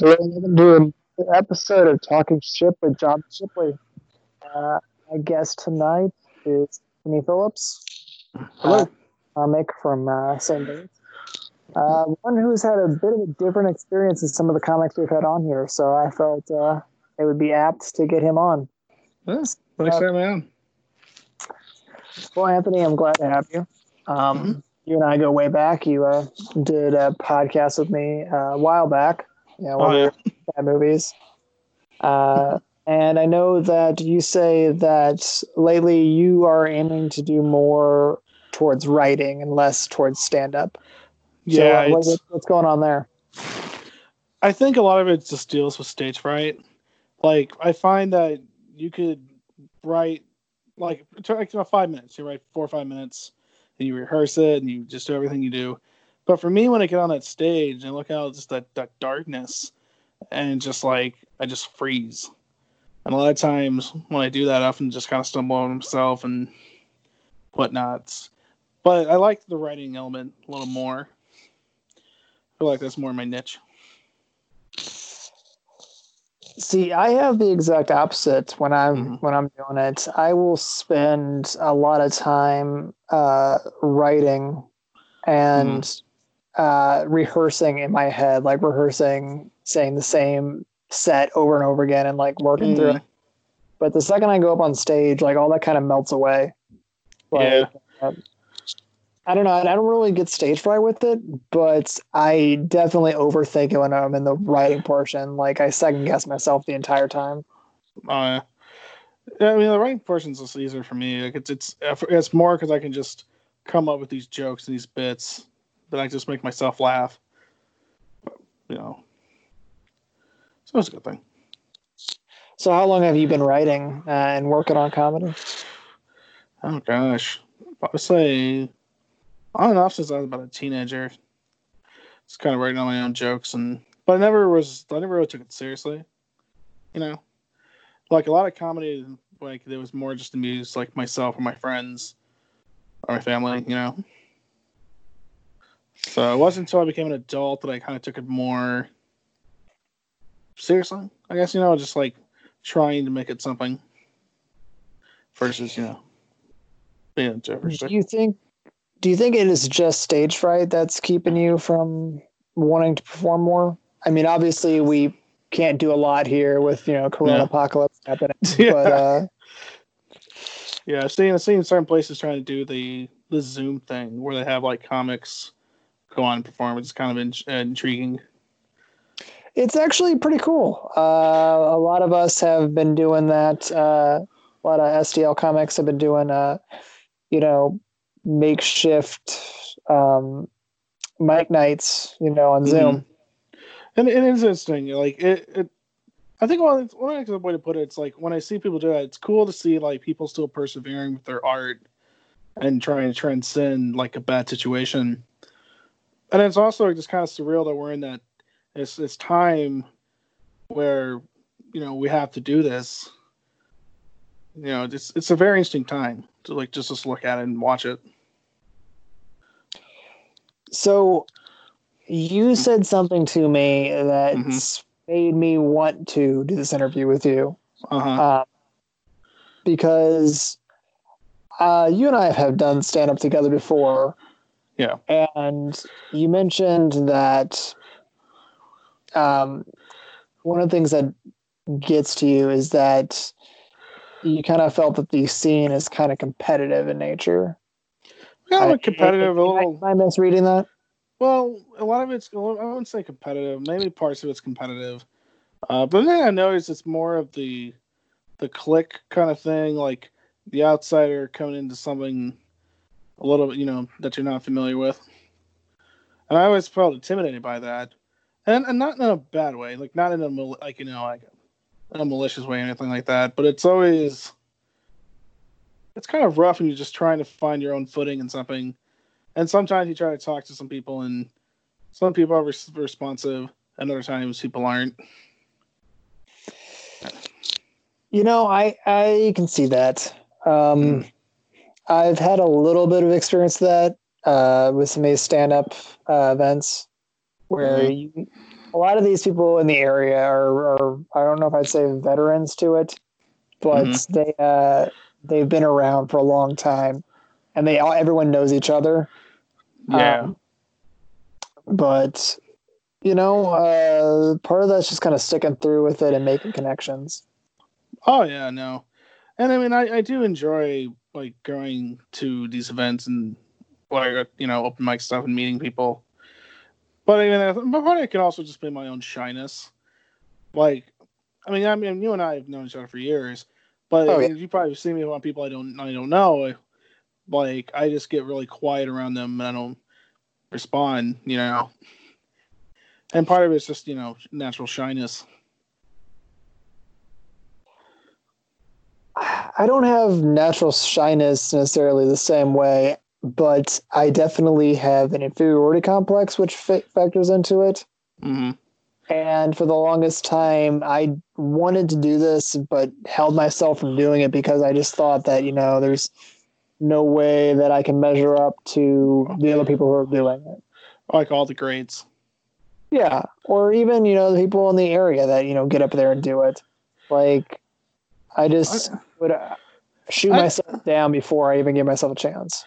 Welcome to do an episode of Talking Ship with John Shipley. Uh, my guest tonight is Anthony Phillips. Hello. Uh, comic from uh, St. Louis. Uh, one who's had a bit of a different experience than some of the comics we've had on here, so I felt uh, it would be apt to get him on. For having me on. Well, Anthony, I'm glad to have you. Um, Mhm. You and I go way back. You uh, did a podcast with me uh, a while back. You know, when Oh, yeah. were bad movies. Uh, and I know that you say that lately you are aiming to do more towards writing and less towards stand up. Yeah, so, what- it's- what's going on there? I think a lot of it just deals with stage fright. Like I find that you could write like like about five minutes. You write four or five minutes, and you rehearse it, and you just do everything you do. But for me, when I get on that stage and look out just that that darkness, and just like I just freeze. And a lot of times when I do that, I often just kind of stumble on myself and whatnots. But I like the writing element a little more. I feel like that's more my niche. See, I have the exact opposite when I'm Mhm. when I'm doing it. I will spend a lot of time uh, writing and uh, rehearsing in my head, like rehearsing saying the same set over and over again and like working through Mm. it. But the second I go up on stage, like all that kind of melts away. Like, Yeah. uh, I don't know. I don't really get stage fright with it, but I definitely overthink it when I'm in the writing portion. Like I second guess myself the entire time. Uh, yeah, I mean, the writing portion's just easier for me. Like it's it's it's more because I can just come up with these jokes and these bits that I just make myself laugh. You know, so it's a good thing. So how long have you been writing uh, and working on comedy? Oh gosh, I would say on and off since I was about a teenager. Just kind of writing on my own jokes and, but I never was. I never really took it seriously. You know, like a lot of comedy, like there was more just to amuse like myself or my friends or my family. You know. So it wasn't until I became an adult that I kind of took it more seriously. I guess you know, just like trying to make it something versus you know being a. Do you think? Do you think it is just stage fright that's keeping you from wanting to perform more? I mean, obviously we can't do a lot here with you know Corona Yeah. apocalypse happening, Yeah. but uh, Yeah, I've seen, I've seen certain places trying to do the the Zoom thing where they have like comics go on and perform. It's kind of in, intriguing. it's actually pretty cool. Uh, a lot of us have been doing that. Uh, a lot of STL comics have been doing, uh, you know, makeshift um, mic nights, you know, on Zoom. And it is interesting. Like it, it I think one it's one way to put it, it's like when I see people do that, it's cool to see like people still persevering with their art and trying to transcend like a bad situation. And it's also just kind of surreal that we're in that it's this time where you know we have to do this. You know, it's it's a very interesting time to like just just look at it and watch it. So you said something to me that Mhm. made me want to do this interview with you. Uh huh. Um, because uh, you and I have done stand up together before. Yeah. And you mentioned that um, one of the things that gets to you is that you kind of felt that the scene is kind of competitive in nature. kind of I- competitive, a little. am I misreading that? Well, a lot of it's I wouldn't say competitive. Maybe parts of it's competitive, uh, but then I noticed it's more of the the click kind of thing, like the outsider coming into something a little bit, you know, that you're not familiar with. And I always felt intimidated by that, and and not in a bad way, like not in a like you know like in a malicious way or anything like that. But it's always it's kind of rough when you're just trying to find your own footing in something and sometimes you try to talk to some people and some people are res- responsive and other times people aren't You know, I I can see that. Um, I've had a little bit of experience with that uh, with some of these stand-up uh, events where you a lot of these people in the area are, are I don't know if I'd say veterans to it, but Mhm. they uh, they've been around for a long time, and they all everyone knows each other. Yeah. Um, but you know, uh, part of that's just kind of sticking through with it and making connections. Oh yeah, no, and I mean, I, I do enjoy like going to these events and like you know open mic stuff and meeting people. But I mean, but part it can also just be my own shyness. Like, I mean, I mean, you and I have known each other for years, but Oh, I mean, you probably see me around people I don't I don't know. Like, I just get really quiet around them and I don't respond, you know. And part of it's just you know natural shyness. I don't have natural shyness necessarily the same way, but I definitely have an inferiority complex, which fa- factors into it. hmm And for the longest time, I wanted to do this, but held myself from doing it because I just thought that, you know, there's no way that I can measure up to the other people who are doing it. Like all the grades. Yeah. Or even, you know, the people in the area that, you know, get up there and do it. Like, I just would uh, shoot I- myself down before I even give myself a chance.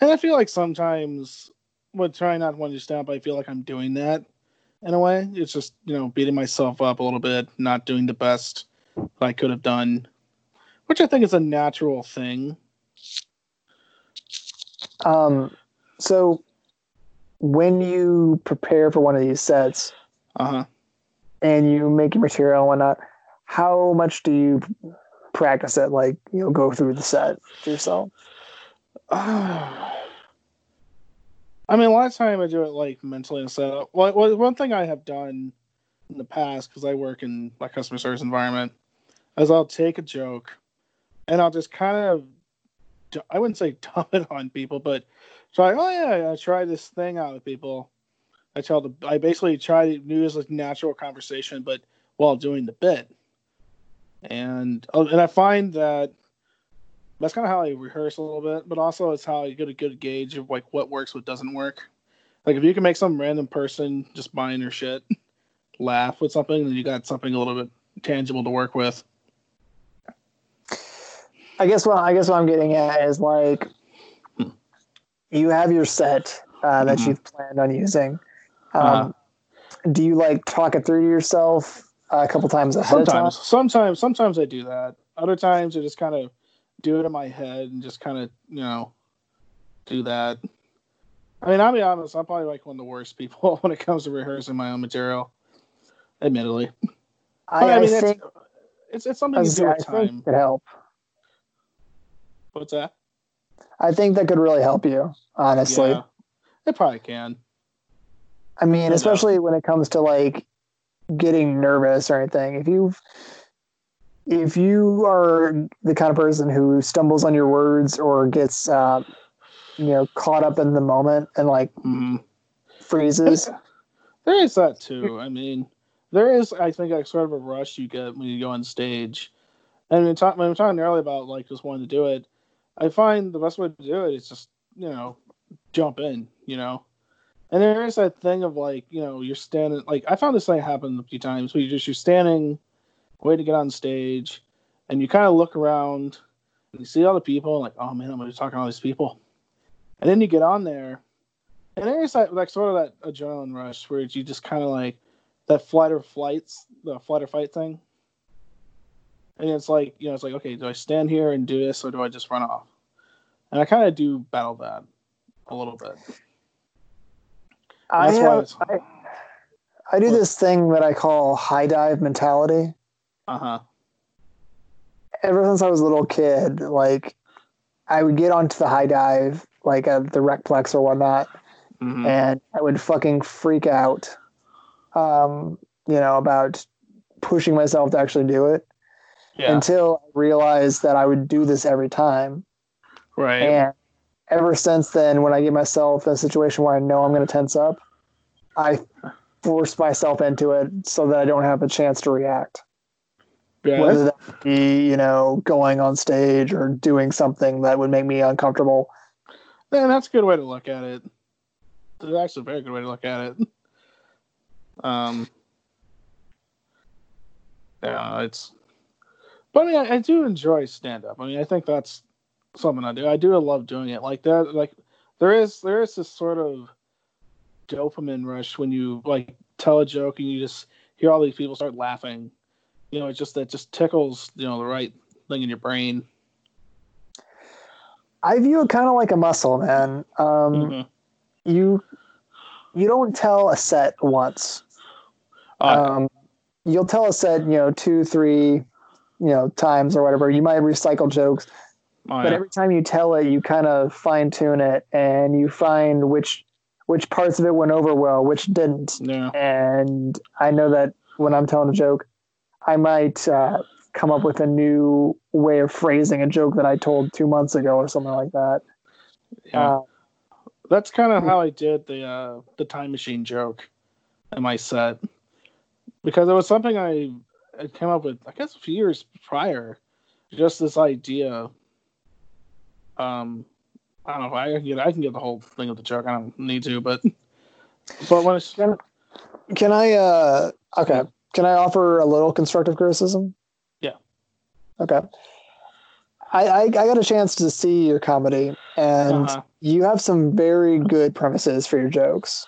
And I feel like sometimes with trying not to want to stamp, I feel like I'm doing that in a way. It's just, you know, beating myself up a little bit, not doing the best that I could have done, which I think is a natural thing. Um, so when you prepare for one of these sets Uh huh. and you make your material and whatnot, how much do you practice it? Like, you know, go through the set yourself? I mean, a lot of time I do it like mentally instead of well, well, one thing I have done in the past because I work in my customer service environment is I'll take a joke and I'll just kind of I wouldn't say dump it on people, but try. Oh yeah, I try this thing out with people. I tell the I basically try to use like natural conversation, but while doing the bit, and oh, and I find that that's kind of how I rehearse a little bit, but also it's how I get a good gauge of like what works, what doesn't work. Like if you can make some random person just buying your shit laugh with something, then you got something a little bit tangible to work with. I guess what I guess what I'm getting at is like Hmm. you have your set uh, that Mhm. you've planned on using. Um, Uh-huh. Do you like talk it through to yourself a couple times ahead Sometimes, of time? sometimes, sometimes I do that. Other times I just kind of do it in my head and just kind of, you know, do that. I mean, I'll be honest, I'm probably like one of the worst people when it comes to rehearsing my own material. Admittedly, I, But, I, mean, think, it's, it's it's something you do I time. could help. What's that? I think that could really help you, honestly. Yeah, it probably can. I mean, especially when it comes to like getting nervous or anything. If you if you are the kind of person who stumbles on your words or gets uh, you know caught up in the moment and like Mhm. freezes, There is that too. I mean, there is, I think, like sort of a rush you get when you go on stage. And when, talk, when we talking earlier about like just wanting to do it, I find the best way to do it is just you know jump in, you know. And there is that thing of like you know you're standing like I found this thing happen a few times where you just you're standing, waiting to get on stage, and you kind of look around, and you see all the people, like oh man, I'm to be talking to all these people, and then you get on there, and there's that like sort of that adrenaline rush where you just kind of like that flight or flights, the flight or fight thing. And it's like, you know, it's like, okay, do I stand here and do this or do I just run off? And I kind of do battle that a little bit. I, have, I I do this thing that I call high dive mentality. uh huh. Ever since I was a little kid, like I would get onto the high dive, like at the Recplex or whatnot, hmm and I would fucking freak out, um, you know, about pushing myself to actually do it Yeah. until I realized that I would do this every time. right. And ever since then, when I get myself in a situation where I know I'm going to tense up, I force myself into it so that I don't have a chance to react. yeah. Whether that be, you know, going on stage or doing something that would make me uncomfortable. And that's a good way to look at it. That's actually a very good way to look at it. Um, Yeah, it's. But I mean, I, I do enjoy stand up. I mean, I think that's something I do. I do love doing it like that. Like there is there is this sort of dopamine rush when you like tell a joke and you just hear all these people start laughing. You know, it just that just tickles you know the right thing in your brain. I view it kind of like a muscle, man. Um, Mm-hmm. You you don't tell a set once. Uh, um, you'll tell a set, you know, two, three, you know, times or whatever. You might recycle jokes, oh, but yeah. every time you tell it, you kind of fine tune it, and you find which which parts of it went over well, which didn't. yeah. And I know that when I'm telling a joke, I might uh, come up with a new way of phrasing a joke that I told two months ago or something like that. Yeah. Uh, That's kind of how I did the uh, the time machine joke in my set because it was something I, I came up with I guess a few years prior. Just this idea. Um, I don't know if I can get I can get the whole thing of the joke. I don't need to, but but when it's can, can I? Uh, okay. Can I offer a little constructive criticism? Yeah. Okay. I, I, I got a chance to see your comedy, and uh, you have some very good premises for your jokes.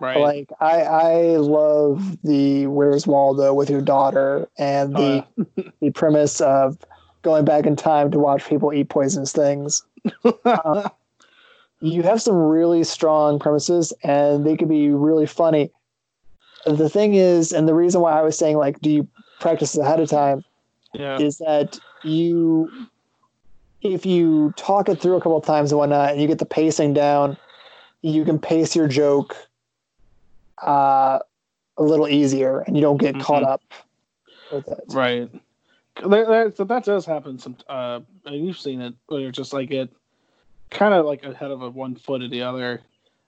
right, Like I I love the Where's Waldo with your daughter and the Oh, the premise of going back in time to watch people eat poisonous things. yeah. You have some really strong premises and they could be really funny. The thing is, and the reason why I was saying like, do you practice ahead of time yeah, is that you if you talk it through a couple of times and whatnot and you get the pacing down, you can pace your joke uh, a little easier and you don't get caught Mhm. up with it. right. That, that, so that does happen. Some uh, and you've seen it where you're just like it, kind of like ahead of a one foot or the other,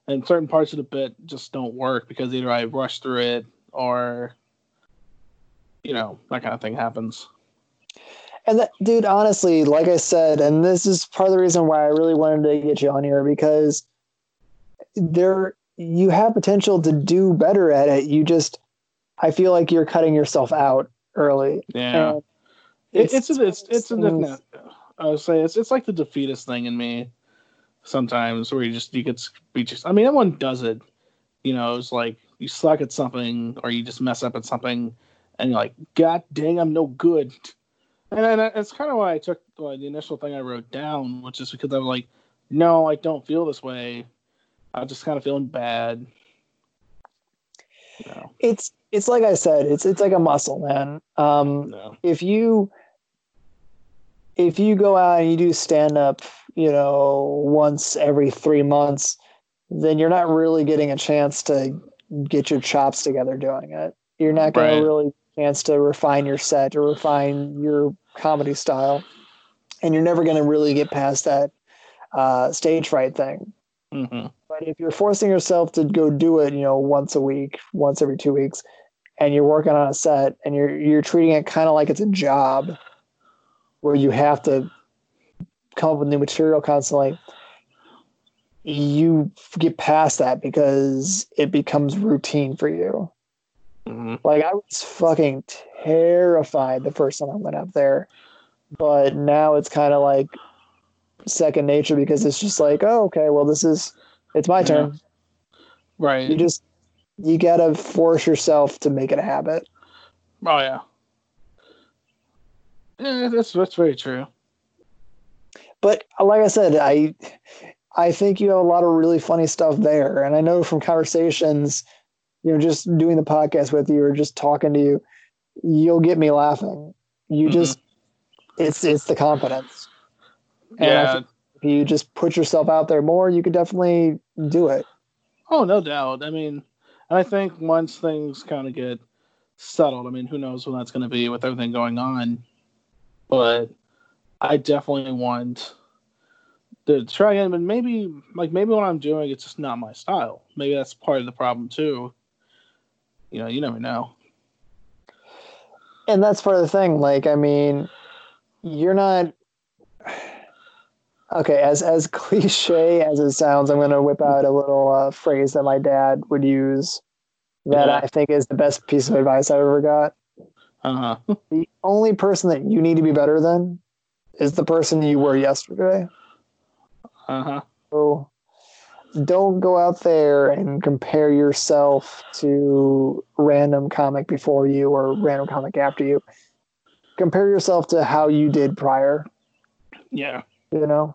and certain parts of the bit just don't work because either I rush through it or, you know, that kind of thing happens. And that, dude, honestly, like I said, and this is part of the reason why I really wanted to get you on here because there you have potential to do better at it. You just, I feel like you're cutting yourself out early. Yeah, And it, it's a, it's it's a things- different. I would say it's it's like the defeatist thing in me. Sometimes where you just you could be just. I mean, everyone does it. You know, it's like you suck at something or you just mess up at something, and you're like, God dang, I'm no good. And, and it's kind of why I took like, the initial thing I wrote down, which is because I'm like, no, I don't feel this way. I'm just kind of feeling bad. No, it's it's like I said, it's it's like a muscle, man. Um, no. if you if you go out and you do stand up, you know, once every three months, then you're not really getting a chance to get your chops together doing it. You're not going Right. to really chance to refine your set or refine your comedy style, and you're never going to really get past that uh, stage fright thing. hmm But if you're forcing yourself to go do it, you know, once a week, once every two weeks, and you're working on a set and you're you're treating it kind of like it's a job where you have to come up with new material constantly, you get past that because it becomes routine for you. hmm Like I was fucking terrified the first time I went up there, but now it's kind of like second nature because it's just like, oh, okay, well, this is it's my Yeah. turn. Right. You just you gotta force yourself to make it a habit. Oh yeah. Yeah, that's that's very true. But uh, like I said, I I think you have a lot of really funny stuff there, and I know from conversations, you know, just doing the podcast with you or just talking to you, you'll get me laughing. You Mhm. just it's it's the confidence. And Yeah. if you just put yourself out there more, you could definitely do it. Oh, no doubt. I mean, and I think once things kind of get settled, I mean, who knows when that's going to be with everything going on. But I definitely want to try again. But maybe, like, maybe what I'm doing, it's just not my style. Maybe that's part of the problem too. You know, you never know. and that's part of the thing like i mean you're not okay as as cliche as it sounds i'm going to whip out a little uh, phrase that my dad would use that Yeah. i think is the best piece of advice i ever got Uh huh. The only person that you need to be better than is the person you were yesterday. Uh huh. So don't go out there and compare yourself to random comic before you or random comic after you. Compare yourself to how you did prior, Yeah. you know?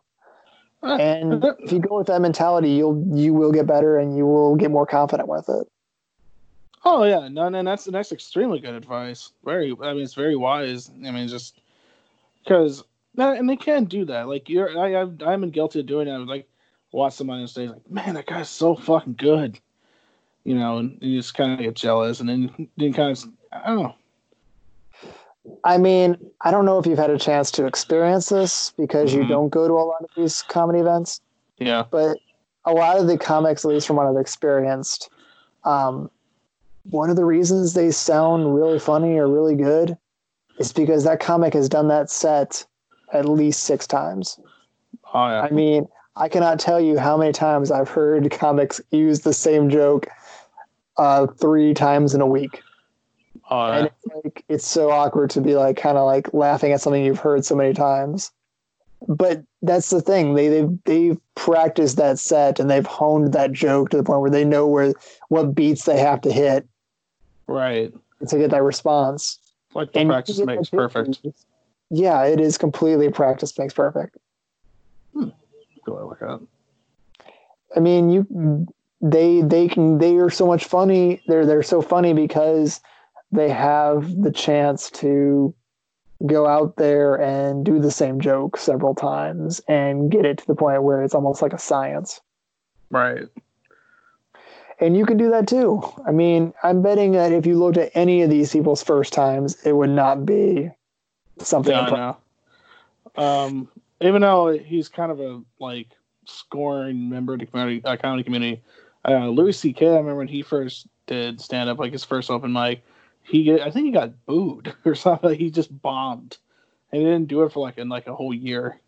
And if you go with that mentality, you'll you will get better and you will get more confident with it. Oh yeah, no, no, that's that's extremely good advice. Very, I mean, it's very wise. I mean, just because, and they can do that. Like you're, I, I've, I've been guilty of doing that. Like, watch somebody on stage, like, man, that guy's so fucking good, you know, and you just kind of get jealous, and then then kind of, I don't know. I mean, I don't know if you've had a chance to experience this because you Mhm. don't go to a lot of these comedy events, Yeah, but a lot of the comics, at least from what I've experienced, um, one of the reasons they sound really funny or really good is because that comic has done that set at least six times. oh yeah, I mean, I cannot tell you how many times I've heard comics use the same joke uh, three times in a week. oh yeah. And it's like it's so awkward to be like kind of like laughing at something you've heard so many times. But that's the thing. They they've they've practiced that set and they've honed that joke to the point where they know where what beats they have to hit right. to get that response. Like the And practice makes perfect. Yeah, it is completely practice makes perfect. Hmm. To look. I mean, you they they can they are so much funny. They're they're so funny because they have the chance to go out there and do the same joke several times and get it to the point where it's almost like a science. Right. And you can do that too. I mean, I'm betting that if you looked at any of these people's first times, it would not be something. Yeah, know. Um, even though he's kind of a like scoring member of the community, uh, comedy community, uh, Louis C.K. I remember when he first did stand up, like his first open mic, he I think he got booed or something. He just bombed, and he didn't do it for like in like a whole year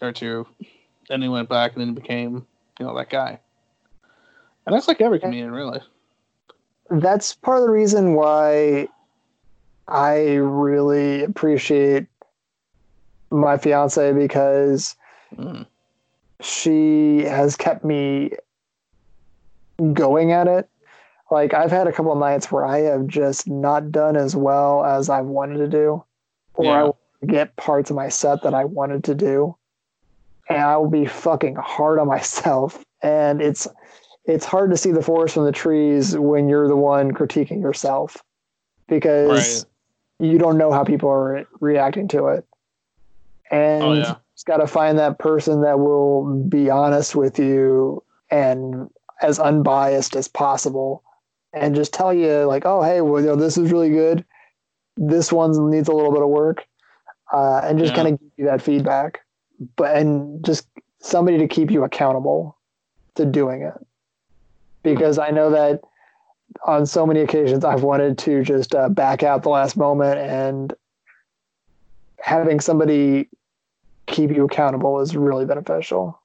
or two. Then he went back and then he became you know that guy. And that's like every comedian, really. that's part of the reason why I really appreciate my fiance because Mm. she has kept me going at it. Like I've had a couple of nights where I have just not done as well as I wanted to do, or I Yeah. will get parts of my set that I wanted to do, and I will be fucking hard on myself. And it's it's hard to see the forest from the trees when you're the one critiquing yourself because you don't know how people are re- reacting to it. And Oh yeah. just got to find that person that will be honest with you and as unbiased as possible and just tell you like oh hey well you know, this is really good this one needs a little bit of work uh, and just Yeah. kind of give you that feedback but and just somebody to keep you accountable to doing it because i know that on so many occasions i've wanted to just uh, back out the last moment and having somebody keep you accountable is really beneficial.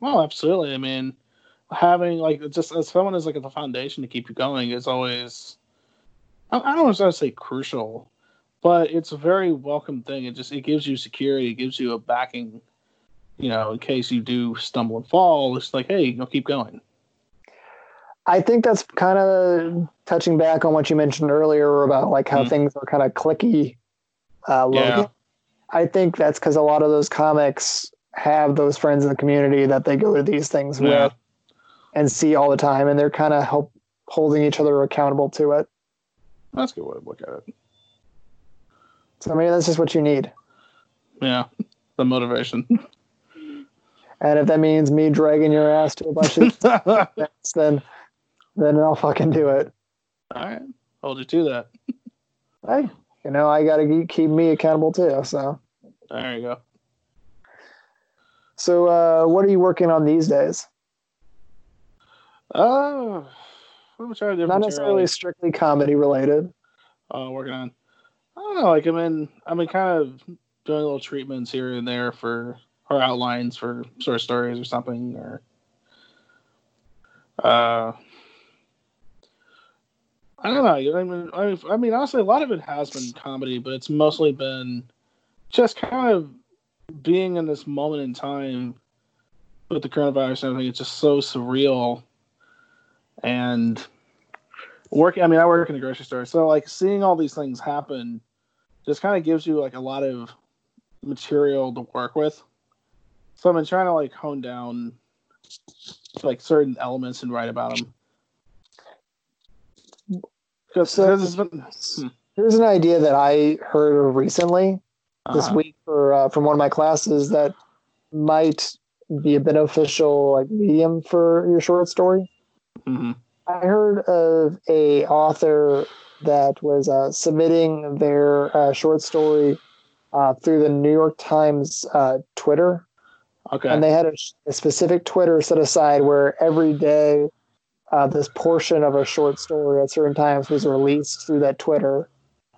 Well, absolutely. I mean, having like just as someone is like the foundation to keep you going is always I, I don't want to say crucial, but it's a very welcome thing. It just it gives you security, it gives you a backing, you know, in case you do stumble and fall. It's like, hey, you know, keep going. I think that's kind of touching back on what you mentioned earlier about like how Mm. things are kind of clicky. Uh, Yeah. I think that's because a lot of those comics have those friends in the community that they go to these things Yeah. with and see all the time, and they're kind of help holding each other accountable to it. That's a good way to look at it. So maybe that's just what you need. Yeah. The motivation. And if that means me dragging your ass to a bunch of events, then then I'll fucking do it. right. Hold you to that. Hey, you know I got to keep me accountable too. So There you go. so uh, what are you working on these days? Oh, what am I trying to do? Not necessarily strictly comedy related. uh, working on. I don't know. Like I'm in, I'm in kind of doing little treatments here and there for or outlines for short stories or something, or uh, I don't know. I mean, I mean, I mean, honestly, a lot of it has been comedy, but it's mostly been just kind of being in this moment in time with the coronavirus and everything. It's just so surreal. And working, I mean, I work in a grocery store, so like seeing all these things happen just kind of gives you like a lot of material to work with. So I've been trying to like hone down like certain elements and write about them. Because so, been, hmm. here's an idea that I heard recently uh-huh. this week for uh, from one of my classes that might be a beneficial like medium for your short story. Mm-hmm. I heard of a author that was uh, submitting their uh, short story uh, through the New York Times uh, Twitter. Okay. And they had a, a, specific Twitter set aside where every day uh, this portion of a short story at certain times was released through that Twitter.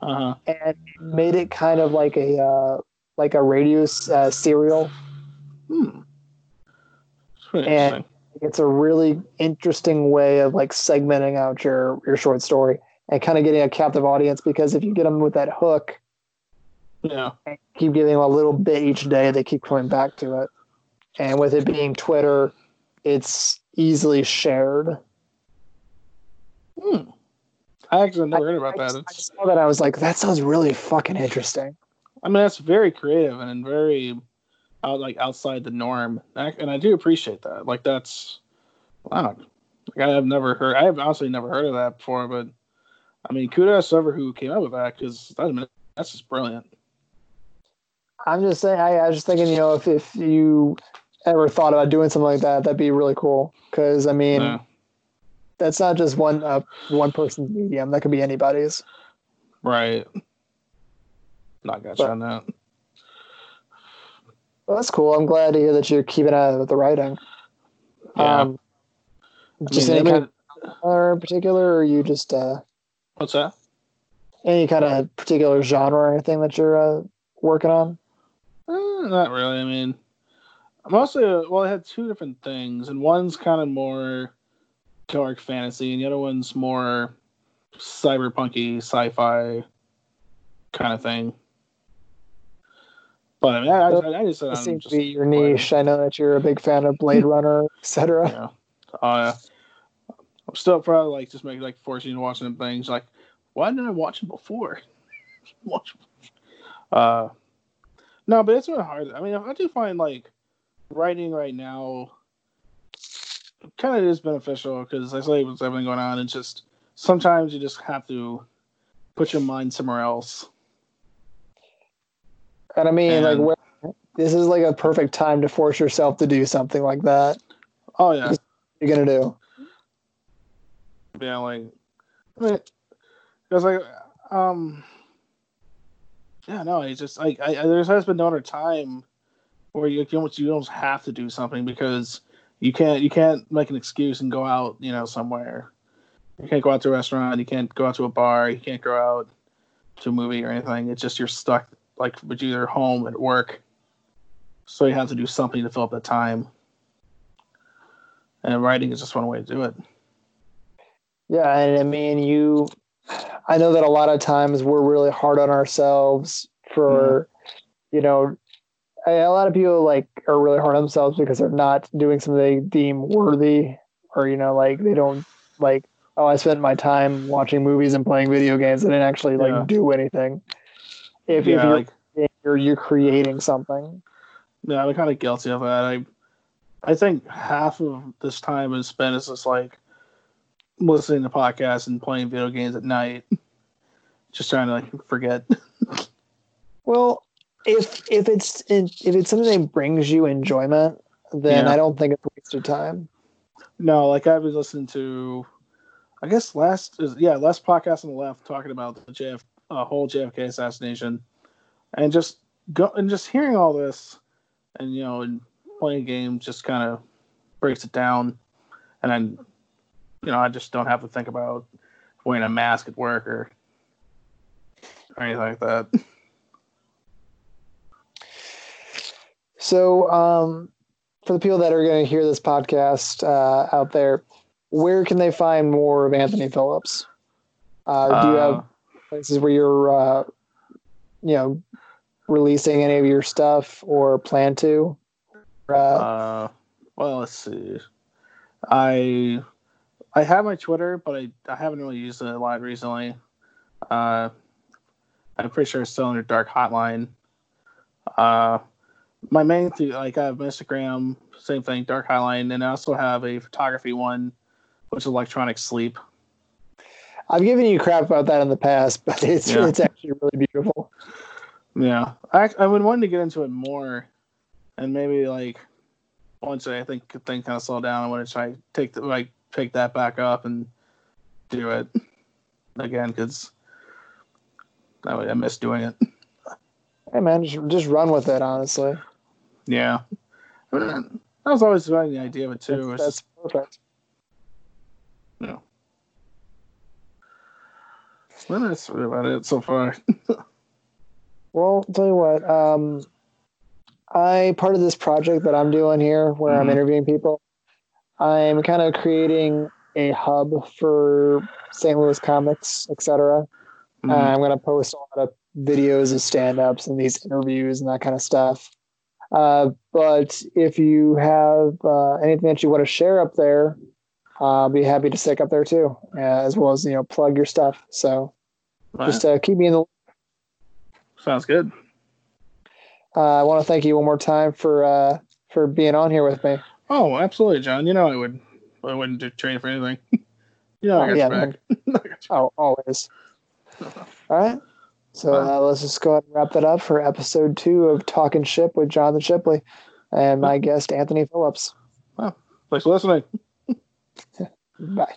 Uh-huh. And made it kind of like a uh, like a radio serial. Hmm. And it's a really interesting way of like segmenting out your your short story and kind of getting a captive audience because if you get them with that hook yeah keep giving them a little bit each day they keep coming back to it and with it being twitter it's easily shared hmm. i actually never I, heard about I, that I saw that i was like that sounds really fucking interesting i mean that's very creative and very out like outside the norm, and I do appreciate that. Like that's, wow, like I have never heard. I have honestly never heard of that before, but I mean, kudos to whoever who came up with that because that's just brilliant. I'm just saying. I, I was just thinking, you know, if if you ever thought about doing something like that, that'd be really cool. Because I mean, yeah. That's not just one uh, one person's medium. That could be anybody's. Right. Not gotcha but, on that. Well, that's cool. I'm glad to hear that you're keeping out of the writing. Yeah. Um, just I mean, any kind of in particular, or you just uh, what's that? Any kind of particular genre or anything that you're uh, working on? Uh, not really. I mean, mostly. Well, I had two different things, and one's kind of more dark fantasy, and the other one's more cyberpunky sci-fi kind of thing. But I mean, I, I, I just said seems to be your niche. I know that you're a big fan of Blade Runner, etc. Yeah. Uh, I'm still probably like just making like forcing you to watch some things. Like, why didn't I watch it before? watch. Uh, no, but it's really hard. I mean, I do find like writing right now kind of is beneficial because I say what's everything going on. It's just sometimes you just have to put your mind somewhere else and I mean, and, like, where, this is like a perfect time to force yourself to do something like that. Oh yeah, you're gonna do. Yeah, like, I mean, because like, um, yeah, no, it's just like I, I there has been no other time where you you almost you almost have to do something because you can't you can't make an excuse and go out you know somewhere. You can't go out to a restaurant. You can't go out to a bar. You can't go out to a movie or anything. It's just you're stuck like but either home at work. So you have to do something to fill up the time. And writing is just one way to do it. Yeah, and I mean you I know that a lot of times we're really hard on ourselves for mm-hmm. you know a lot of people like are really hard on themselves because they're not doing something they deem worthy or you know like they don't like oh I spent my time watching movies and playing video games and didn't actually like yeah. do anything if, yeah, if you're, like, you're you're creating something. Yeah, I'm kind of guilty of that. I I think half of this time is spent as just like listening to podcasts and playing video games at night, just trying to like forget. well, if if it's if it's something that brings you enjoyment, then yeah. I don't think it's a waste of time. No, like I was listening to, I guess last is yeah last podcast on the left talking about the JF uh, whole JFK assassination, and just go and just hearing all this, and you know, and playing games just kind of breaks it down, and then you know I just don't have to think about wearing a mask at work or, or anything like that. So, um, for the people that are going to hear this podcast uh, out there, where can they find more of Anthony Phillips? Uh, do you have places where you're, uh, you know, releasing any of your stuff or plan to? Uh, uh, well, let's see. I I have my Twitter, but I, I haven't really used it a lot recently. Uh, I'm pretty sure it's still under Dark Hotline. Uh, my main thing, like I have Instagram, same thing, Dark Highline, and I also have a photography one, which is Electronic Sleep. I've given you crap about that in the past, but it's yeah. it's actually really beautiful. Yeah, I I would want to get into it more, and maybe like once I think thing kind of slow down, I want to try take the like pick that back up and do it again because I, I miss doing it. Hey man, just just run with it. Honestly. Yeah, I mean, that was always about the idea of it too. That's, that's perfect. Yeah. Well, that's really about it so far. well, I'll tell you what. Um, I part of this project that I'm doing here, where mm-hmm. I'm interviewing people. I'm kind of creating a hub for St. Louis comics, etc. Mm-hmm. Uh, I'm going to post a lot of videos of stand-ups and these interviews and that kind of stuff. Uh, but if you have uh, anything that you want to share up there, I'll be happy to stick up there too, uh, as well as you know plug your stuff. So right. just uh, keep me in the. Sounds good. Uh, I want to thank you one more time for for being on here with me. Oh, absolutely, John. You know I would I wouldn't do train for anything. you know, I got yeah, back. oh, always. All right. So uh, let's just go ahead and wrap that up for episode two of Talking Ship with Jonathan Shipley and my guest Anthony Phillips. Well, thanks for listening. Bye.